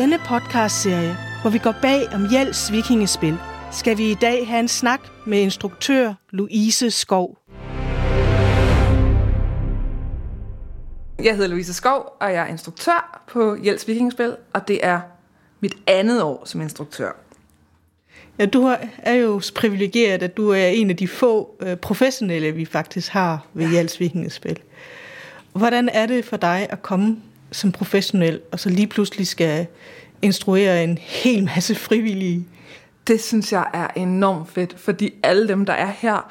denne podcastserie, hvor vi går bag om Jels vikingespil, skal vi i dag have en snak med instruktør Louise Skov. Jeg hedder Louise Skov, og jeg er instruktør på Jels Vikingespil, og det er mit andet år som instruktør. Ja, du er jo privilegeret, at du er en af de få øh, professionelle, vi faktisk har ved Jels Vikingespil. Hvordan er det for dig at komme som professionel, og så lige pludselig skal instruere en hel masse frivillige? Det synes jeg er enormt fedt, fordi alle dem, der er her,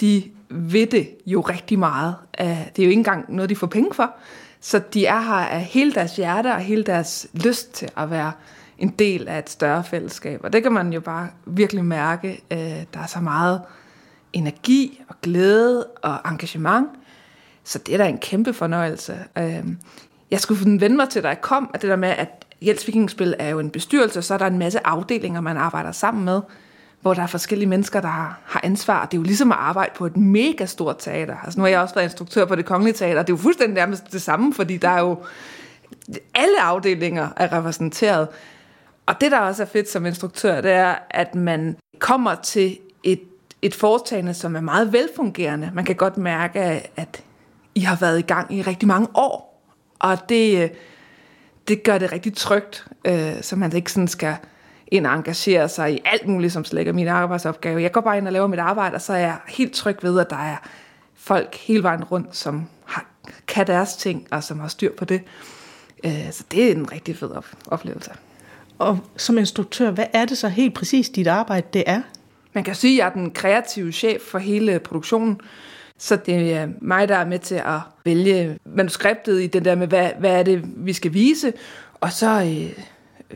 de ved det jo rigtig meget. Det er jo ikke engang noget, de får penge for. Så de er her af hele deres hjerte og hele deres lyst til at være en del af et større fællesskab. Og det kan man jo bare virkelig mærke. Øh, der er så meget energi og glæde og engagement. Så det er da en kæmpe fornøjelse. Øh, jeg skulle vende mig til, da jeg kom, at det der med, at Jels Vikingspil er jo en bestyrelse, så er der en masse afdelinger, man arbejder sammen med, hvor der er forskellige mennesker, der har, har ansvar. Det er jo ligesom at arbejde på et mega stort teater. Altså nu har jeg også været instruktør på det kongelige teater. Det er jo fuldstændig nærmest det samme, fordi der er jo alle afdelinger er repræsenteret. Og det, der også er fedt som instruktør, det er, at man kommer til et, et foretagende, som er meget velfungerende. Man kan godt mærke, at I har været i gang i rigtig mange år. Og det, det gør det rigtig trygt, øh, så man ikke sådan skal ind og engagere sig i alt muligt, som slækker min arbejdsopgave. Jeg går bare ind og laver mit arbejde, og så er jeg helt tryg ved, at der er folk hele vejen rundt, som har, kan deres ting, og som har styr på det. Øh, så det er en rigtig fed oplevelse. Og som instruktør, hvad er det så helt præcis, dit arbejde det er? Man kan sige, at jeg er den kreative chef for hele produktionen. Så det er mig, der er med til at vælge manuskriptet i den der med, hvad, hvad er det, vi skal vise, og så øh,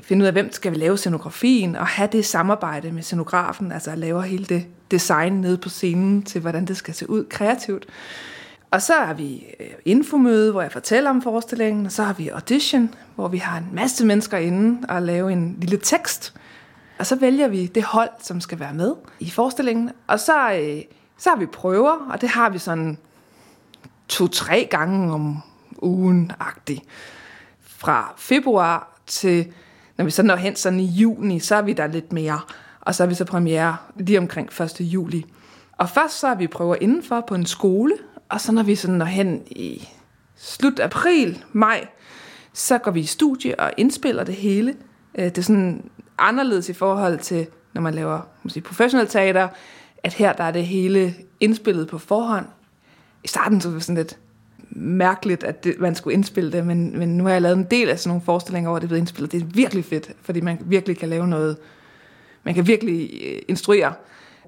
finde ud af, hvem skal vi lave scenografien, og have det samarbejde med scenografen, altså at lave hele det design nede på scenen til, hvordan det skal se ud kreativt. Og så har vi øh, infomøde, hvor jeg fortæller om forestillingen, og så har vi audition, hvor vi har en masse mennesker inde og lave en lille tekst. Og så vælger vi det hold, som skal være med i forestillingen. Og så øh, så har vi prøver, og det har vi sådan to-tre gange om ugen-agtigt. Fra februar til, når vi så når hen sådan i juni, så er vi der lidt mere. Og så er vi så premiere lige omkring 1. juli. Og først så har vi prøver indenfor på en skole, og så når vi sådan når hen i slut april, maj, så går vi i studie og indspiller det hele. Øh, det er sådan anderledes i forhold til, når man laver måske professionel teater, at her der er det hele indspillet på forhånd. I starten så var det sådan lidt mærkeligt, at det, man skulle indspille det, men, men nu har jeg lavet en del af sådan nogle forestillinger, hvor det er blevet indspillet. Det er virkelig fedt, fordi man virkelig kan lave noget, man kan virkelig øh, instruere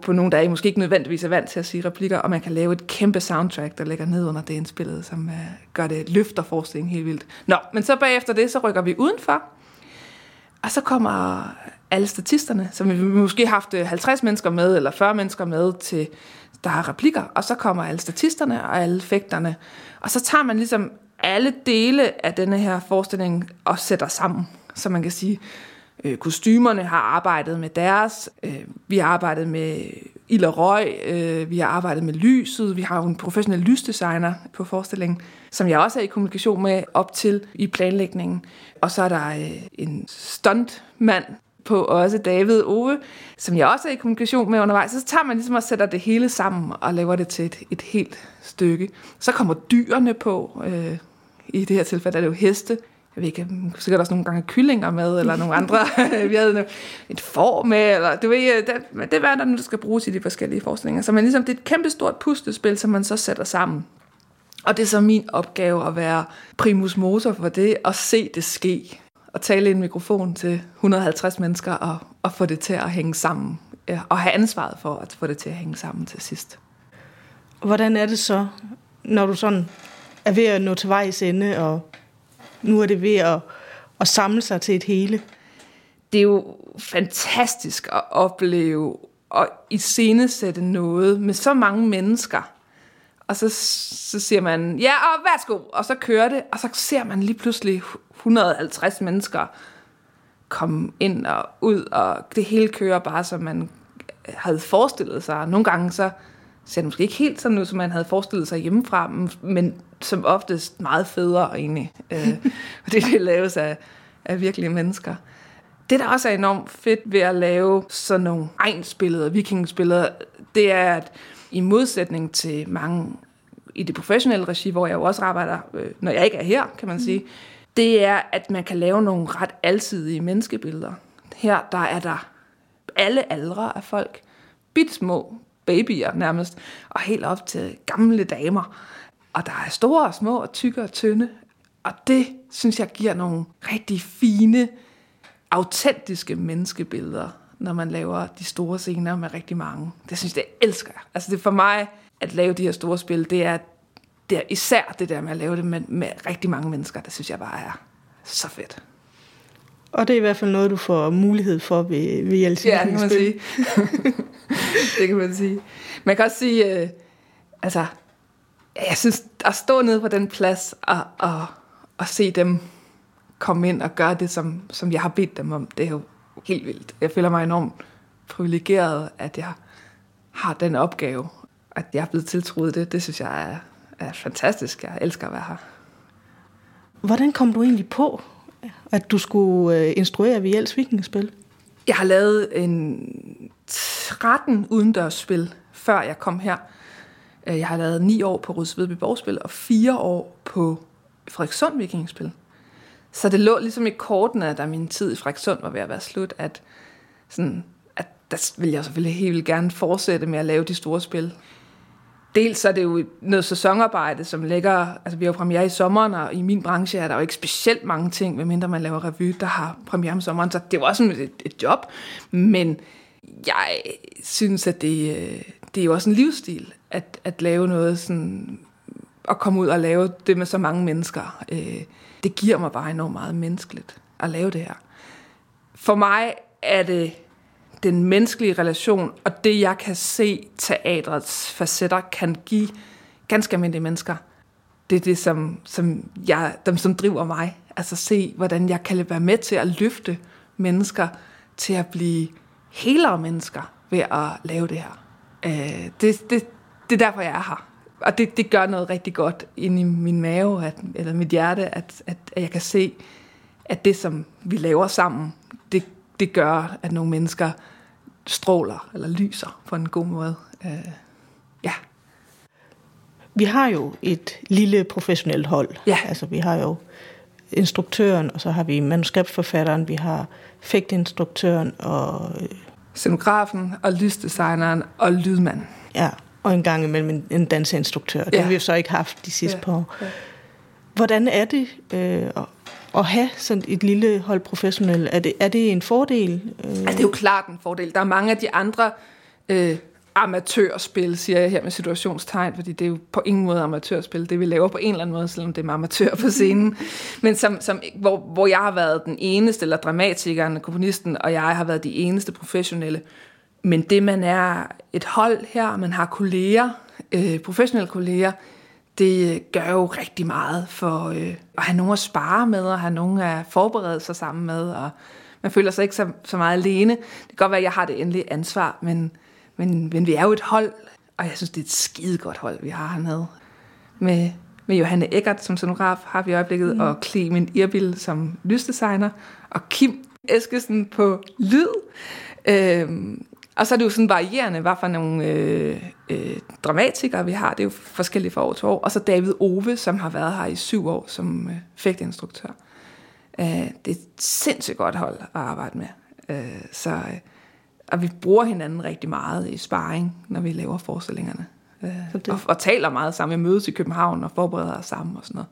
på nogen, der er måske ikke nødvendigvis er vant til at sige replikker, og man kan lave et kæmpe soundtrack, der ligger ned under det indspillet, som uh, gør det, løfter forestillingen helt vildt. Nå, men så bagefter det, så rykker vi udenfor, og så kommer alle statisterne, som vi måske har haft øh, 50 mennesker med, eller 40 mennesker med til, der har replikker, og så kommer alle statisterne og alle fægterne. Og så tager man ligesom alle dele af denne her forestilling og sætter sammen, så man kan sige, øh, kostymerne har arbejdet med deres, øh, vi har arbejdet med ild og røg, øh, vi har arbejdet med lyset, vi har jo en professionel lysdesigner på forestillingen, som jeg også er i kommunikation med op til i planlægningen. Og så er der øh, en stuntmand på også David Ove, som jeg også er i kommunikation med undervejs. Så tager man ligesom og sætter det hele sammen og laver det til et, et helt stykke. Så kommer dyrene på. Øh, I det her tilfælde er det jo heste. Jeg ved ikke, sikkert også nogle gange kyllinger med, eller nogle andre. vi havde et får med, eller du ved, det, det er der nu, der skal bruges i de forskellige forestillinger. Så man ligesom, det er et kæmpe stort puslespil, som man så sætter sammen. Og det er så min opgave at være primus motor for det, og se det ske at tale i en mikrofon til 150 mennesker og, og få det til at hænge sammen. Ja, og have ansvaret for at få det til at hænge sammen til sidst. Hvordan er det så, når du sådan er ved at nå til vejs ende, og nu er det ved at, at samle sig til et hele? Det er jo fantastisk at opleve og iscenesætte noget med så mange mennesker. Og så, så siger man, ja, og værsgo, og så kører det, og så ser man lige pludselig 150 mennesker komme ind og ud, og det hele kører bare, som man havde forestillet sig. Nogle gange så ser det måske ikke helt sådan ud, som man havde forestillet sig hjemmefra, men som oftest meget federe egentlig. Øh, og det, det laves af, af virkelige mennesker. Det, der også er enormt fedt ved at lave sådan nogle egnsbilleder, vikingsbilleder, det er, at i modsætning til mange i det professionelle regi, hvor jeg jo også arbejder, øh, når jeg ikke er her, kan man sige, det er, at man kan lave nogle ret alsidige menneskebilleder. Her der er der alle aldre af folk, bitte små babyer nærmest, og helt op til gamle damer. Og der er store og små og tykke og tynde. Og det, synes jeg, giver nogle rigtig fine, autentiske menneskebilleder, når man laver de store scener med rigtig mange. Det synes jeg, elsker. Altså det for mig, at lave de her store spil, det er, det er især det der med at lave det med, med rigtig mange mennesker, det synes jeg bare er så fedt. Og det er i hvert fald noget, du får mulighed for ved, ved Jels Ja, det kan man sige. det kan man sige. Man kan også sige, øh, altså, jeg synes, at stå nede på den plads og, og, og se dem komme ind og gøre det, som, som jeg har bedt dem om, det er jo helt vildt. Jeg føler mig enormt privilegeret, at jeg har den opgave, at jeg er blevet tiltroet det. Det synes jeg er, er fantastisk. Jeg elsker at være her. Hvordan kom du egentlig på, at du skulle øh, instruere Viels vikingespil? Jeg har lavet en 13 udendørsspil, før jeg kom her. Øh, jeg har lavet 9 år på Rudsvedby Borgspil og 4 år på Frederikssund Vikingespil. Så det lå ligesom i kortene, da min tid i Fraksund var ved at være slut, at, sådan, at der ville jeg selvfølgelig helt vildt gerne fortsætte med at lave de store spil. Dels er det jo noget sæsonarbejde, som ligger, altså vi har jo premiere i sommeren, og i min branche er der jo ikke specielt mange ting, medmindre man laver revy, der har premiere om sommeren, så det var også et, et job, men jeg synes, at det, øh, det er jo også en livsstil, at, at lave noget sådan, at komme ud og lave det med så mange mennesker. Øh, det giver mig bare enormt meget menneskeligt at lave det her. For mig er det den menneskelige relation, og det jeg kan se teatrets facetter kan give ganske almindelige mennesker. Det er det, som, som, jeg, dem, som driver mig. Altså se, hvordan jeg kan være med til at løfte mennesker til at blive helere mennesker ved at lave det her. Øh, det, det, det er derfor, jeg er her. Og det, det gør noget rigtig godt ind i min mave, at, eller mit hjerte, at, at, at jeg kan se, at det, som vi laver sammen, det, det gør, at nogle mennesker stråler eller lyser på en god måde. Øh, ja. Vi har jo et lille professionelt hold. Ja. Altså vi har jo instruktøren, og så har vi manuskriptforfatteren, vi har fægtinstruktøren og... Øh, Scenografen og lysdesigneren og lydmand. Ja, og en gang imellem en, en danseinstruktør. Ja. Det har vi jo så ikke haft de sidste ja. par år. Ja. Hvordan er det øh, at have sådan et lille hold professionelle, er det, er det en fordel? Altså, det er jo klart en fordel. Der er mange af de andre øh, amatørspil, siger jeg her med situationstegn, fordi det er jo på ingen måde amatørspil, det vi laver på en eller anden måde, selvom det er med amatør på scenen. Men som, som, hvor, hvor jeg har været den eneste, eller dramatikeren, komponisten, og jeg har været de eneste professionelle. Men det, man er et hold her, man har kolleger, øh, professionelle kolleger, det gør jo rigtig meget for øh, at have nogen at spare med, og have nogen at forberede sig sammen med, og man føler sig ikke så, så meget alene. Det kan godt være, at jeg har det endelige ansvar, men, men, men vi er jo et hold, og jeg synes, det er et skide godt hold, vi har hernede. Med, med Johanne Eggert som scenograf har vi i øjeblikket, mm. og Clemen Irbil som lysdesigner, og Kim Eskesen på lyd. Øhm, og så er det jo sådan varierende, hvad for nogle øh, øh, dramatikere vi har. Det er jo forskelligt fra år til år. Og så David Ove, som har været her i syv år som øh, fægtinstruktør. Øh, det er et sindssygt godt hold at arbejde med. Øh, så, øh, og vi bruger hinanden rigtig meget i sparring, når vi laver forestillingerne. Øh, og, og taler meget sammen. Vi mødes i København og forbereder os sammen og sådan noget.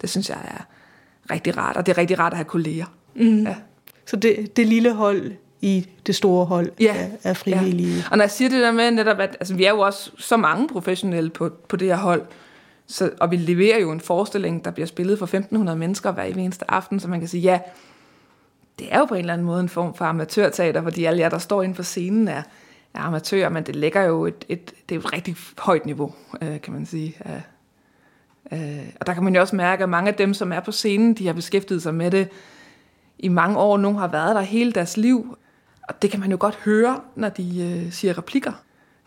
Det synes jeg er rigtig rart. Og det er rigtig rart at have kolleger. Mm. Ja. Så det, det lille hold i det store hold ja. af, af frivillige. Ja. Og når jeg siger det der med netop, at altså, vi er jo også så mange professionelle på, på det her hold, så, og vi leverer jo en forestilling, der bliver spillet for 1500 mennesker hver eneste aften, så man kan sige, ja, det er jo på en eller anden måde en form for amatørteater, fordi alle jer, der står inde på scenen, er, er amatører, men det ligger jo et, et, det er et rigtig højt niveau, øh, kan man sige. Øh, øh, og der kan man jo også mærke, at mange af dem, som er på scenen, de har beskæftiget sig med det i mange år. Nogle har været der hele deres liv, og det kan man jo godt høre, når de øh, siger replikker.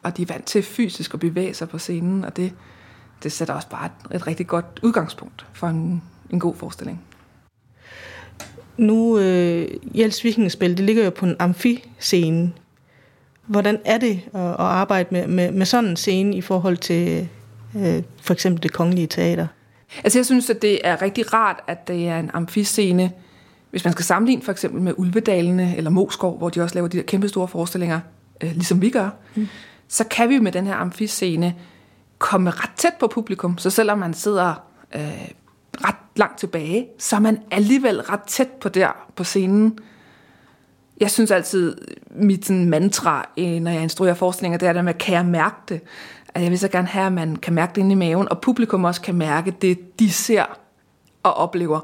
Og de er vant til fysisk at bevæge sig på scenen, og det, det sætter også bare et, et rigtig godt udgangspunkt for en, en god forestilling. Nu, øh, Jels Vikingespil, det ligger jo på en amfiscene. Hvordan er det at, at arbejde med, med, med sådan en scene i forhold til øh, for eksempel det kongelige teater? Altså jeg synes, at det er rigtig rart, at det er en amfiscene, hvis man skal sammenligne for eksempel med Ulvedalene eller Moskov, hvor de også laver de der kæmpe store forestillinger, øh, ligesom vi gør, mm. så kan vi med den her amfiscene komme ret tæt på publikum. Så selvom man sidder øh, ret langt tilbage, så er man alligevel ret tæt på der på scenen. Jeg synes altid, mit sådan, mantra, øh, når jeg instruerer forestillinger, det er det med, kan jeg mærke det? At jeg vil så gerne have, at man kan mærke det inde i maven, og publikum også kan mærke det, de ser og oplever.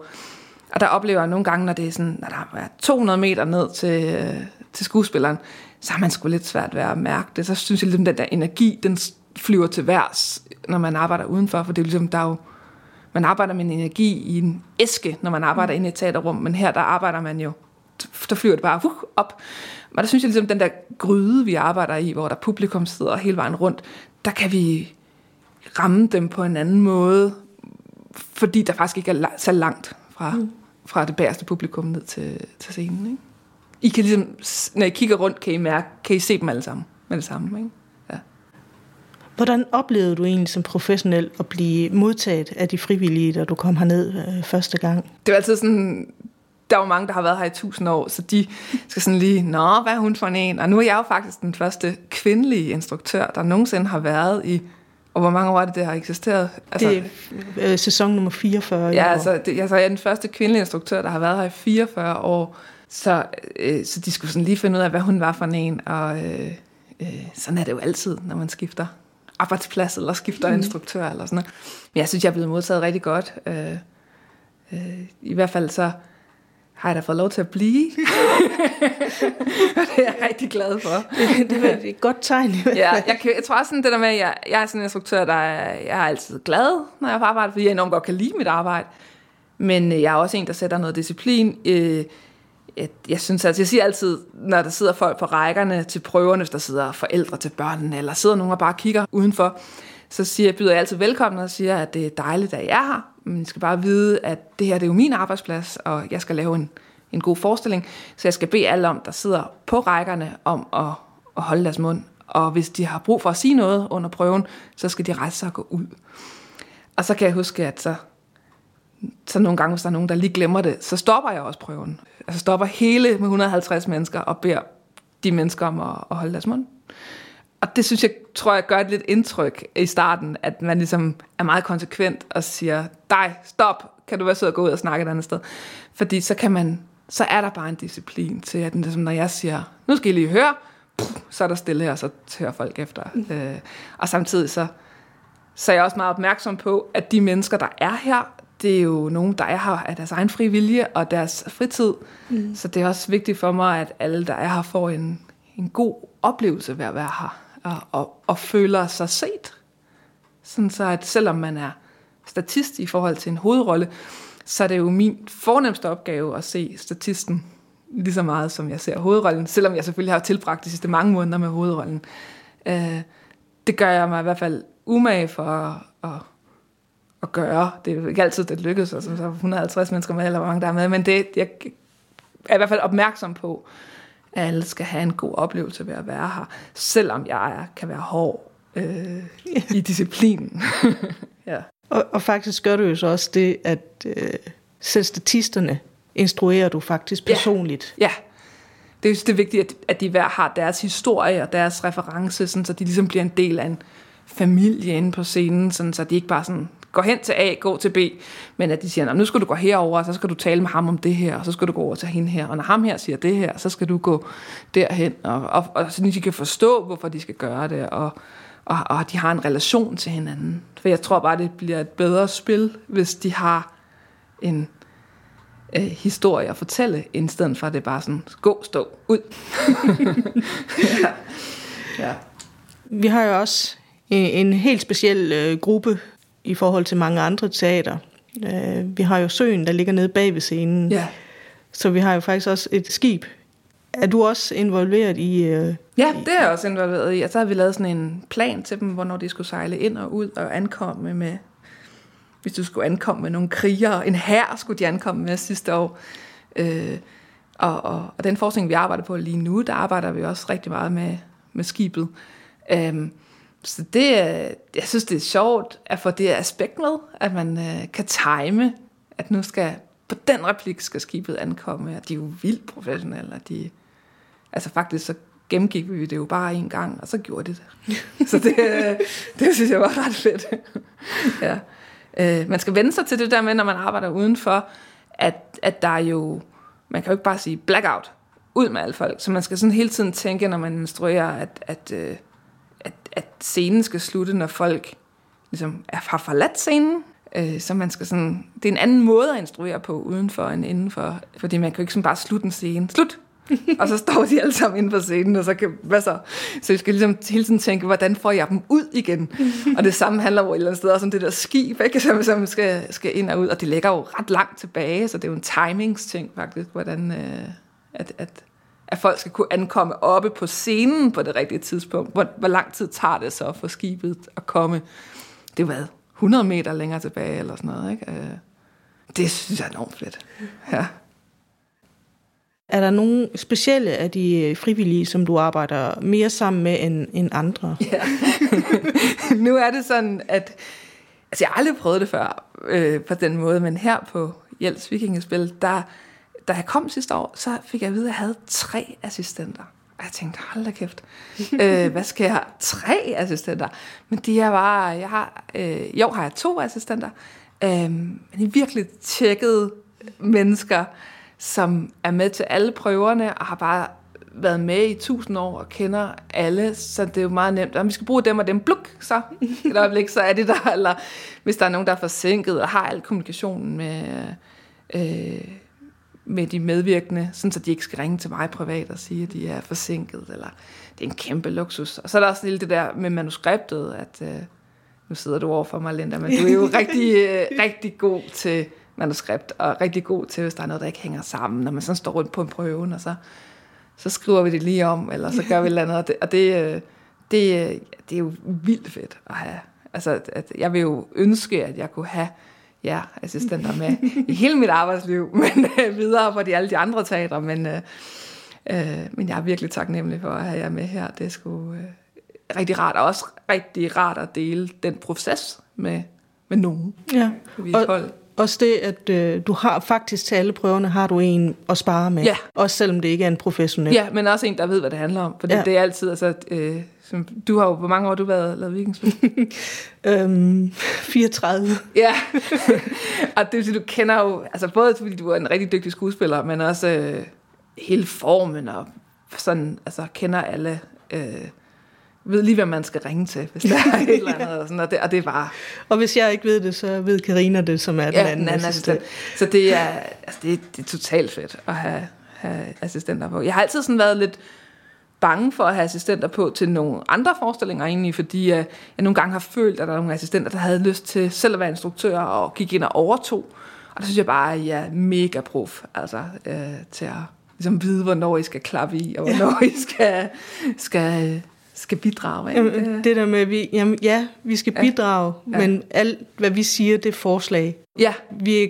Og der oplever jeg nogle gange, når det er sådan, når der er 200 meter ned til, øh, til skuespilleren, så har man sgu lidt svært ved at mærke det. Så synes jeg, at den der energi, den flyver til værs, når man arbejder udenfor, for det er ligesom, der er jo, man arbejder med en energi i en æske, når man arbejder mm. inde i et teaterrum, men her der arbejder man jo, der flyver det bare uh, op. Men der synes jeg ligesom, den der gryde, vi arbejder i, hvor der publikum sidder hele vejen rundt, der kan vi ramme dem på en anden måde, fordi der faktisk ikke er så langt fra, mm. Fra det bæreste publikum ned til, til scenen. Ikke? I kan ligesom, når I kigger rundt, kan I mærke, kan I se dem alle sammen med det samme. Ikke? Ja. Hvordan oplevede du egentlig som professionel at blive modtaget af de frivillige, da du kom herned øh, første gang? Det var altid sådan, der er jo mange, der har været her i tusind år, så de skal sådan lige, nå, hvad er hun for en? Og nu er jeg jo faktisk den første kvindelige instruktør, der nogensinde har været i og hvor mange år er det, det har eksisteret? Altså, det er øh, sæson nummer 44. Ja, altså, det, altså, jeg er den første kvindelige instruktør, der har været her i 44 år. Så, øh, så de skulle sådan lige finde ud af, hvad hun var for en. Og øh, øh, sådan er det jo altid, når man skifter arbejdsplads, eller skifter mm. instruktør, eller sådan noget. Men jeg synes, jeg er blevet modtaget rigtig godt. Øh, øh, I hvert fald så har jeg da fået lov til at blive. det er jeg rigtig glad for. det er et godt tegn. ja, jeg, jeg tror også sådan det der med, at jeg, jeg er sådan en instruktør, der er, jeg er altid glad, når jeg er på arbejde, fordi jeg enormt godt kan lide mit arbejde. Men øh, jeg er også en, der sætter noget disciplin. Øh, jeg, jeg synes altså, jeg siger altid, når der sidder folk på rækkerne til prøverne, hvis der sidder forældre til børnene, eller sidder nogen og bare kigger udenfor, så siger, jeg, byder jeg altid velkommen og siger, at det er dejligt, at jeg er her. Men I skal bare vide, at det her det er jo min arbejdsplads, og jeg skal lave en, en god forestilling. Så jeg skal bede alle om, der sidder på rækkerne, om at, at holde deres mund. Og hvis de har brug for at sige noget under prøven, så skal de rejse sig og gå ud. Og så kan jeg huske, at så, så nogle gange, hvis der er nogen, der lige glemmer det, så stopper jeg også prøven. Altså stopper hele med 150 mennesker og beder de mennesker om at, at holde deres mund. Og det synes jeg, tror jeg, gør et lidt indtryk i starten, at man ligesom er meget konsekvent og siger, dig, stop, kan du være sød at gå ud og snakke et andet sted? Fordi så kan man, så er der bare en disciplin til, at ligesom, når jeg siger, nu skal I lige høre, så er der stille her, og så hører folk efter. Mm. Øh, og samtidig så, så er jeg også meget opmærksom på, at de mennesker, der er her, det er jo nogen, der er her af deres egen fri vilje og deres fritid. Mm. Så det er også vigtigt for mig, at alle, der er her, får en, en god oplevelse ved at være her og, og, og føler sig set. Sådan så, at selvom man er statist i forhold til en hovedrolle, så er det jo min fornemmeste opgave at se statisten lige så meget, som jeg ser hovedrollen, selvom jeg selvfølgelig har tilbragt de sidste mange måneder med hovedrollen. Øh, det gør jeg mig i hvert fald umage for at, at, at gøre. Det er ikke altid, det lykkes, altså, så 150 mennesker med, eller hvor mange der er med, men det, jeg er i hvert fald opmærksom på, øh, alle skal have en god oplevelse ved at være her, selvom jeg kan være hård øh, i disciplinen. ja. og, og faktisk gør du jo så også det, at øh, selv statisterne instruerer du faktisk personligt. Ja, ja. det er jo det vigtigt, at, at de hver har deres historie og deres reference, sådan, så de ligesom bliver en del af en familie inde på scenen, sådan, så de ikke bare sådan gå hen til A, gå til B, men at de siger, nu skal du gå herover, så skal du tale med ham om det her, og så skal du gå over til hende her, og når ham her siger det her, så skal du gå derhen, og, og, og så de kan forstå, hvorfor de skal gøre det, og, og, og de har en relation til hinanden. For jeg tror bare, det bliver et bedre spil, hvis de har en øh, historie at fortælle, i stedet for at det bare sådan, gå, stå, ud. ja. ja. Vi har jo også øh, en helt speciel øh, gruppe i forhold til mange andre teater. Øh, vi har jo søen, der ligger nede bag ved scenen. Ja. Så vi har jo faktisk også et skib. Er du også involveret i... Øh, ja, det er jeg også involveret i. Og så har vi lavet sådan en plan til dem, hvornår de skulle sejle ind og ud og ankomme med... Hvis du skulle ankomme med nogle krigere, en hær skulle de ankomme med sidste år. Øh, og, og, og den forskning, vi arbejder på lige nu, der arbejder vi også rigtig meget med, med skibet. Øhm, så det, jeg synes, det er sjovt at få det aspekt med, at man øh, kan time, at nu skal på den replik skal skibet ankomme, og de er jo vildt professionelle, og de, altså faktisk så gennemgik vi det jo bare en gang, og så gjorde de det. så det, det synes jeg var ret fedt. ja. øh, man skal vende sig til det der med, når man arbejder udenfor, at, at der er jo, man kan jo ikke bare sige blackout, ud med alle folk, så man skal sådan hele tiden tænke, når man instruerer, at, at, øh, at, scenen skal slutte, når folk ligesom er, har forladt scenen, Øh, så man skal sådan, det er en anden måde at instruere på udenfor end indenfor. Fordi man kan jo ikke sådan bare slutte en scene. Slut! og så står de alle sammen inde på scenen, og så kan, hvad så? Så vi skal ligesom hele tiden tænke, hvordan får jeg dem ud igen? og det samme handler jo et eller andet sted også om det der skib, ikke? Som, som skal, skal ind og ud, og det ligger jo ret langt tilbage, så det er jo en timingsting faktisk, hvordan øh, at, at, at folk skal kunne ankomme oppe på scenen på det rigtige tidspunkt. Hvor, hvor lang tid tager det så for skibet at komme? Det er hvad? 100 meter længere tilbage, eller sådan noget. Ikke? Øh, det synes jeg er enormt fedt. Ja. Er der nogle specielle af de frivillige, som du arbejder mere sammen med end, end andre? Ja. nu er det sådan, at altså jeg har aldrig prøvet det før øh, på den måde, men her på Hjælps Vikingespil, der, da jeg kom sidste år, så fik jeg at vide, at jeg havde tre assistenter. Og jeg tænkte, hold da kæft, øh, hvad skal jeg have? Tre assistenter? Men de er bare, jeg har, øh, jo har jeg to assistenter, øh, men de er virkelig tjekkede mennesker, som er med til alle prøverne, og har bare været med i tusind år og kender alle, så det er jo meget nemt. Om vi skal bruge dem og dem, bluk, så et øjeblik, så er det der. Eller hvis der er nogen, der er forsinket og har al kommunikationen med, øh, med de medvirkende, sådan så de ikke skal ringe til mig privat og sige, at de er forsinket, eller det er en kæmpe luksus. Og så er der også lidt det der med manuskriptet, at øh, nu sidder du over for mig, Linda, men du er jo rigtig, øh, rigtig god til manuskript, og rigtig god til, hvis der er noget, der ikke hænger sammen, når man sådan står rundt på en prøve, og så, så skriver vi det lige om, eller så gør vi et eller andet, og det, og det, øh, det, øh, det er jo vildt fedt at have. Altså, at jeg vil jo ønske, at jeg kunne have ja, assistenter med i hele mit arbejdsliv, men øh, videre på de alle de andre teatre, men, øh, øh, men jeg er virkelig taknemmelig for at have jer med her. Det er sgu øh, rigtig rart, og også rigtig rart at dele den proces med, med nogen. Ja, og, også det, at øh, du har faktisk til alle prøverne, har du en at spare med. Ja. Også selvom det ikke er en professionel. Ja, men også en, der ved, hvad det handler om. For ja. det er altid, altså, øh, som, du har jo, hvor mange år du været lavet vikingspil? øhm, 34. ja, og det vil du kender jo, altså både fordi du er en rigtig dygtig skuespiller, men også øh, hele formen og sådan, altså kender alle... Øh, ved lige, hvad man skal ringe til, hvis der er et eller andet. Og, sådan, og, det, og det er bare... Og hvis jeg ikke ved det, så ved Karina det, som er den ja, anden, den anden assistent. assistent. Så det er, altså, det, er, det er totalt fedt at have, have assistenter på. Jeg har altid sådan været lidt bange for at have assistenter på til nogle andre forestillinger egentlig, fordi jeg, jeg nogle gange har følt, at der er nogle assistenter, der havde lyst til selv at være instruktør og gik ind og overtog. Og der synes jeg bare, at jeg er mega prof altså, øh, til at ligesom vide, hvornår I skal klappe i, og hvornår I skal, skal skal bidrage. Ikke? Jamen, det der med, at vi, jamen, ja, vi skal ja. bidrage, ja. men alt, hvad vi siger, det er forslag. Ja. Vi er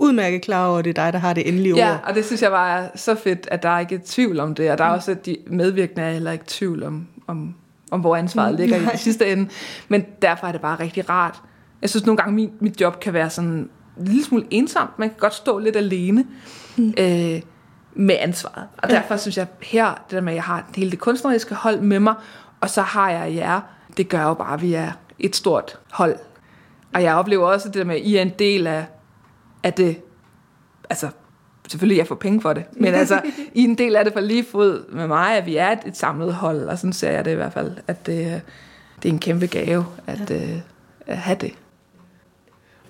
udmærket klar over, at det er dig, der har det endelige ja, ord. og det synes jeg var så fedt, at der er ikke er tvivl om det, og der er mm. også, at de medvirkende er heller ikke tvivl om, om, om hvor ansvaret ligger Nej. i sidste ende. Men derfor er det bare rigtig rart. Jeg synes nogle gange, min, mit job kan være sådan en lille smule ensomt. Man kan godt stå lidt alene. Mm. Øh, med ansvaret. Og ja. derfor synes jeg her, det der med, at jeg har hele det kunstneriske hold med mig, og så har jeg jer, det gør jo bare, at vi er et stort hold. Og jeg oplever også det der med, at I er en del af, af det, altså selvfølgelig jeg får penge for det, men altså I er en del af det for lige fod med mig, at vi er et, et samlet hold, og sådan ser jeg det i hvert fald, at det, det er en kæmpe gave at, ja. uh, at have det.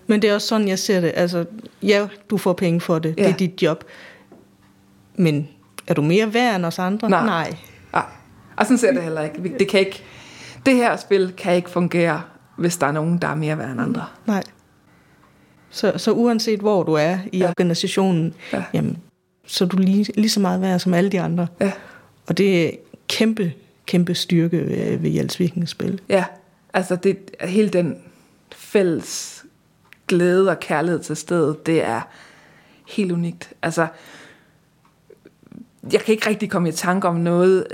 Men det er også sådan, jeg ser det. Altså, ja, du får penge for det. Ja. Det er dit job. Men er du mere værd end os andre? Nej. Nej. Nej. Og sådan ser det heller ikke. Det, kan ikke. det her spil kan ikke fungere, hvis der er nogen, der er mere værd end andre. Nej. Så, så uanset hvor du er i ja. organisationen, ja. jamen, så er du lige, lige så meget værd som alle de andre. Ja. Og det er kæmpe, kæmpe styrke ved, ved Jels spil. Ja, altså det, hele den fælles glæde og kærlighed til stedet, det er helt unikt. Altså, jeg kan ikke rigtig komme i tanke om noget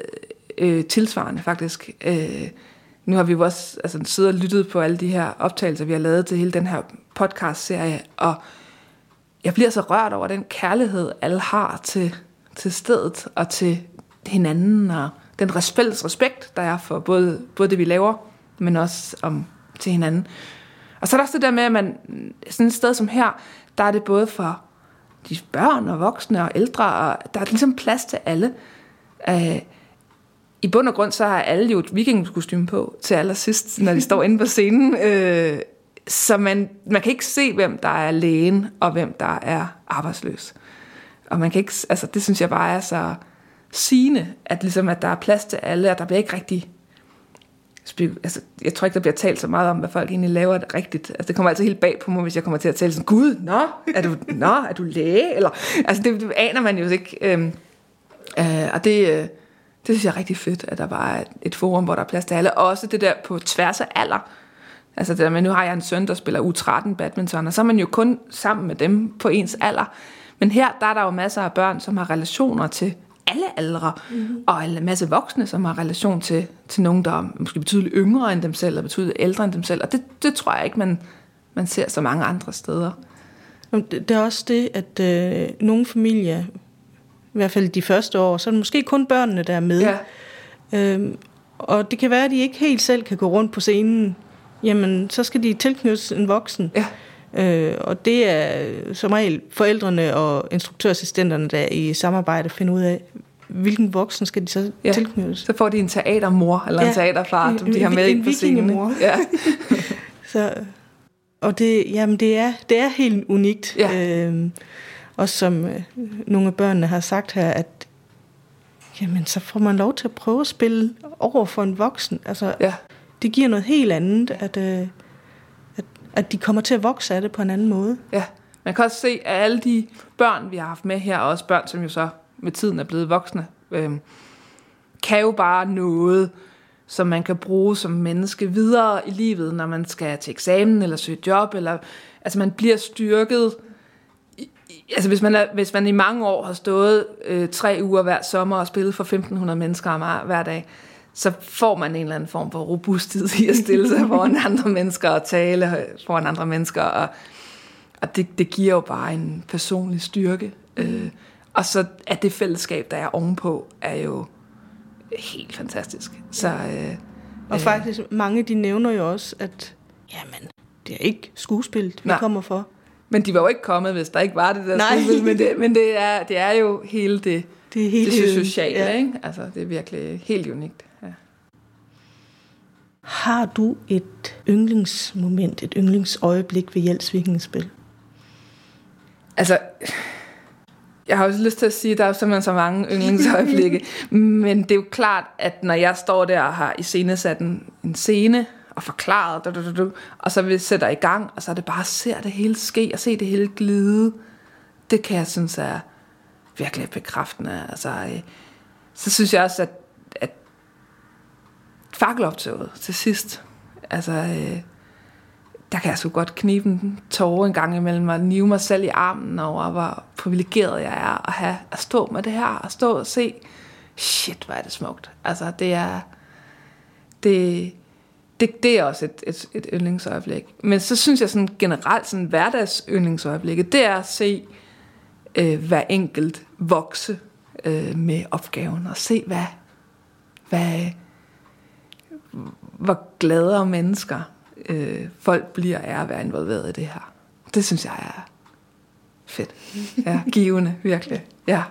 øh, tilsvarende, faktisk. Øh, nu har vi jo også altså, siddet og lyttet på alle de her optagelser, vi har lavet til hele den her podcast-serie, og jeg bliver så rørt over den kærlighed, alle har til, til stedet og til hinanden, og den fælles respekt, der er for både, både det, vi laver, men også om, til hinanden. Og så er der også det der med, at man, sådan et sted som her, der er det både for de børn og voksne og ældre, og der er ligesom plads til alle. Øh, i bund og grund, så har alle jo et vikingkostyme på til allersidst, når de står inde på scenen. Øh, så man, man kan ikke se, hvem der er lægen, og hvem der er arbejdsløs. Og man kan ikke, altså det synes jeg bare er så sigende, at, ligesom, at der er plads til alle, og der bliver ikke rigtig altså, jeg tror ikke, der bliver talt så meget om, hvad folk egentlig laver det rigtigt. Altså, det kommer altid helt bag på mig, hvis jeg kommer til at tale sådan, Gud, nå, er du, nå, er du læge? Eller, altså, det, det aner man jo ikke. Øhm, øh, og det, øh, det synes jeg er rigtig fedt, at der bare er et forum, hvor der er plads til alle. Også det der på tværs af alder. Altså det der med, nu har jeg en søn, der spiller U13 badminton, og så er man jo kun sammen med dem på ens alder. Men her, der er der jo masser af børn, som har relationer til alle aldre, mm-hmm. og en masse voksne, som har relation til, til nogen, der er måske betydeligt yngre end dem selv, eller betydeligt ældre end dem selv. Og det, det tror jeg ikke, man, man ser så mange andre steder. Det er også det, at øh, nogle familier, i hvert fald de første år, så er det måske kun børnene, der er med. Ja. Øhm, og det kan være, at de ikke helt selv kan gå rundt på scenen. Jamen, så skal de tilknyttes en voksen. Ja. Øh, og det er som regel forældrene og instruktørassistenterne, der i samarbejde finder ud af, hvilken voksen skal de så ja. tilknyttes. Så får de en teatermor eller ja. en teaterfar, som de har med en, på scenen. Ja. så, og det, jamen det, er, det er helt unikt. Ja. Øhm, og som øh, nogle af børnene har sagt her, at jamen, så får man lov til at prøve at spille over for en voksen. Altså, ja. Det giver noget helt andet, at... Øh, at de kommer til at vokse af det på en anden måde. Ja, man kan også se, at alle de børn, vi har haft med her, og også børn, som jo så med tiden er blevet voksne, øh, kan jo bare noget, som man kan bruge som menneske videre i livet, når man skal til eksamen eller søge job, eller altså man bliver styrket. Altså hvis man, er, hvis man i mange år har stået øh, tre uger hver sommer og spillet for 1500 mennesker hver dag, så får man en eller anden form for robusthed i at stille sig foran andre mennesker og tale foran andre mennesker. Og, og det, det giver jo bare en personlig styrke. Mm. Øh, og så at det fællesskab, der er ovenpå, er jo helt fantastisk. Så, øh, og øh, faktisk, mange de nævner jo også, at jamen, det er ikke skuespil, vi nej. kommer for. Men de var jo ikke kommet, hvis der ikke var det der Nej. skuespil. Men, det, men det, er, det er jo hele det, det, er hele det sociale. Ja. Ikke? Altså, det er virkelig helt unikt. Har du et yndlingsmoment, et yndlingsøjeblik ved Hjælpsvikings spil? Altså, jeg har også lyst til at sige, at der er simpelthen så mange yndlingsøjeblikke. men det er jo klart, at når jeg står der og har iscenesat en, en scene, og forklaret, du, du, du, og så vi sætter i gang, og så er det bare at se det hele ske, og se det hele glide. Det kan jeg synes er virkelig bekræftende. Altså, øh, så synes jeg også, at at fakkeloptoget til sidst. Altså, øh, der kan jeg så godt knibe en tårer en gang imellem og nive mig selv i armen over, hvor privilegeret jeg er at have at stå med det her, og stå og se, shit, hvor er det smukt. Altså, det er, det, det, det er også et, et, et yndlingsøjeblik. Men så synes jeg sådan generelt, sådan hverdags yndlingsøjeblik, det er at se øh, hver enkelt vokse øh, med opgaven, og se, hvad, hvad, hvor gladere mennesker øh, folk bliver af at være involveret i det her. Det synes jeg er fedt. Ja, givende, virkelig. Ja.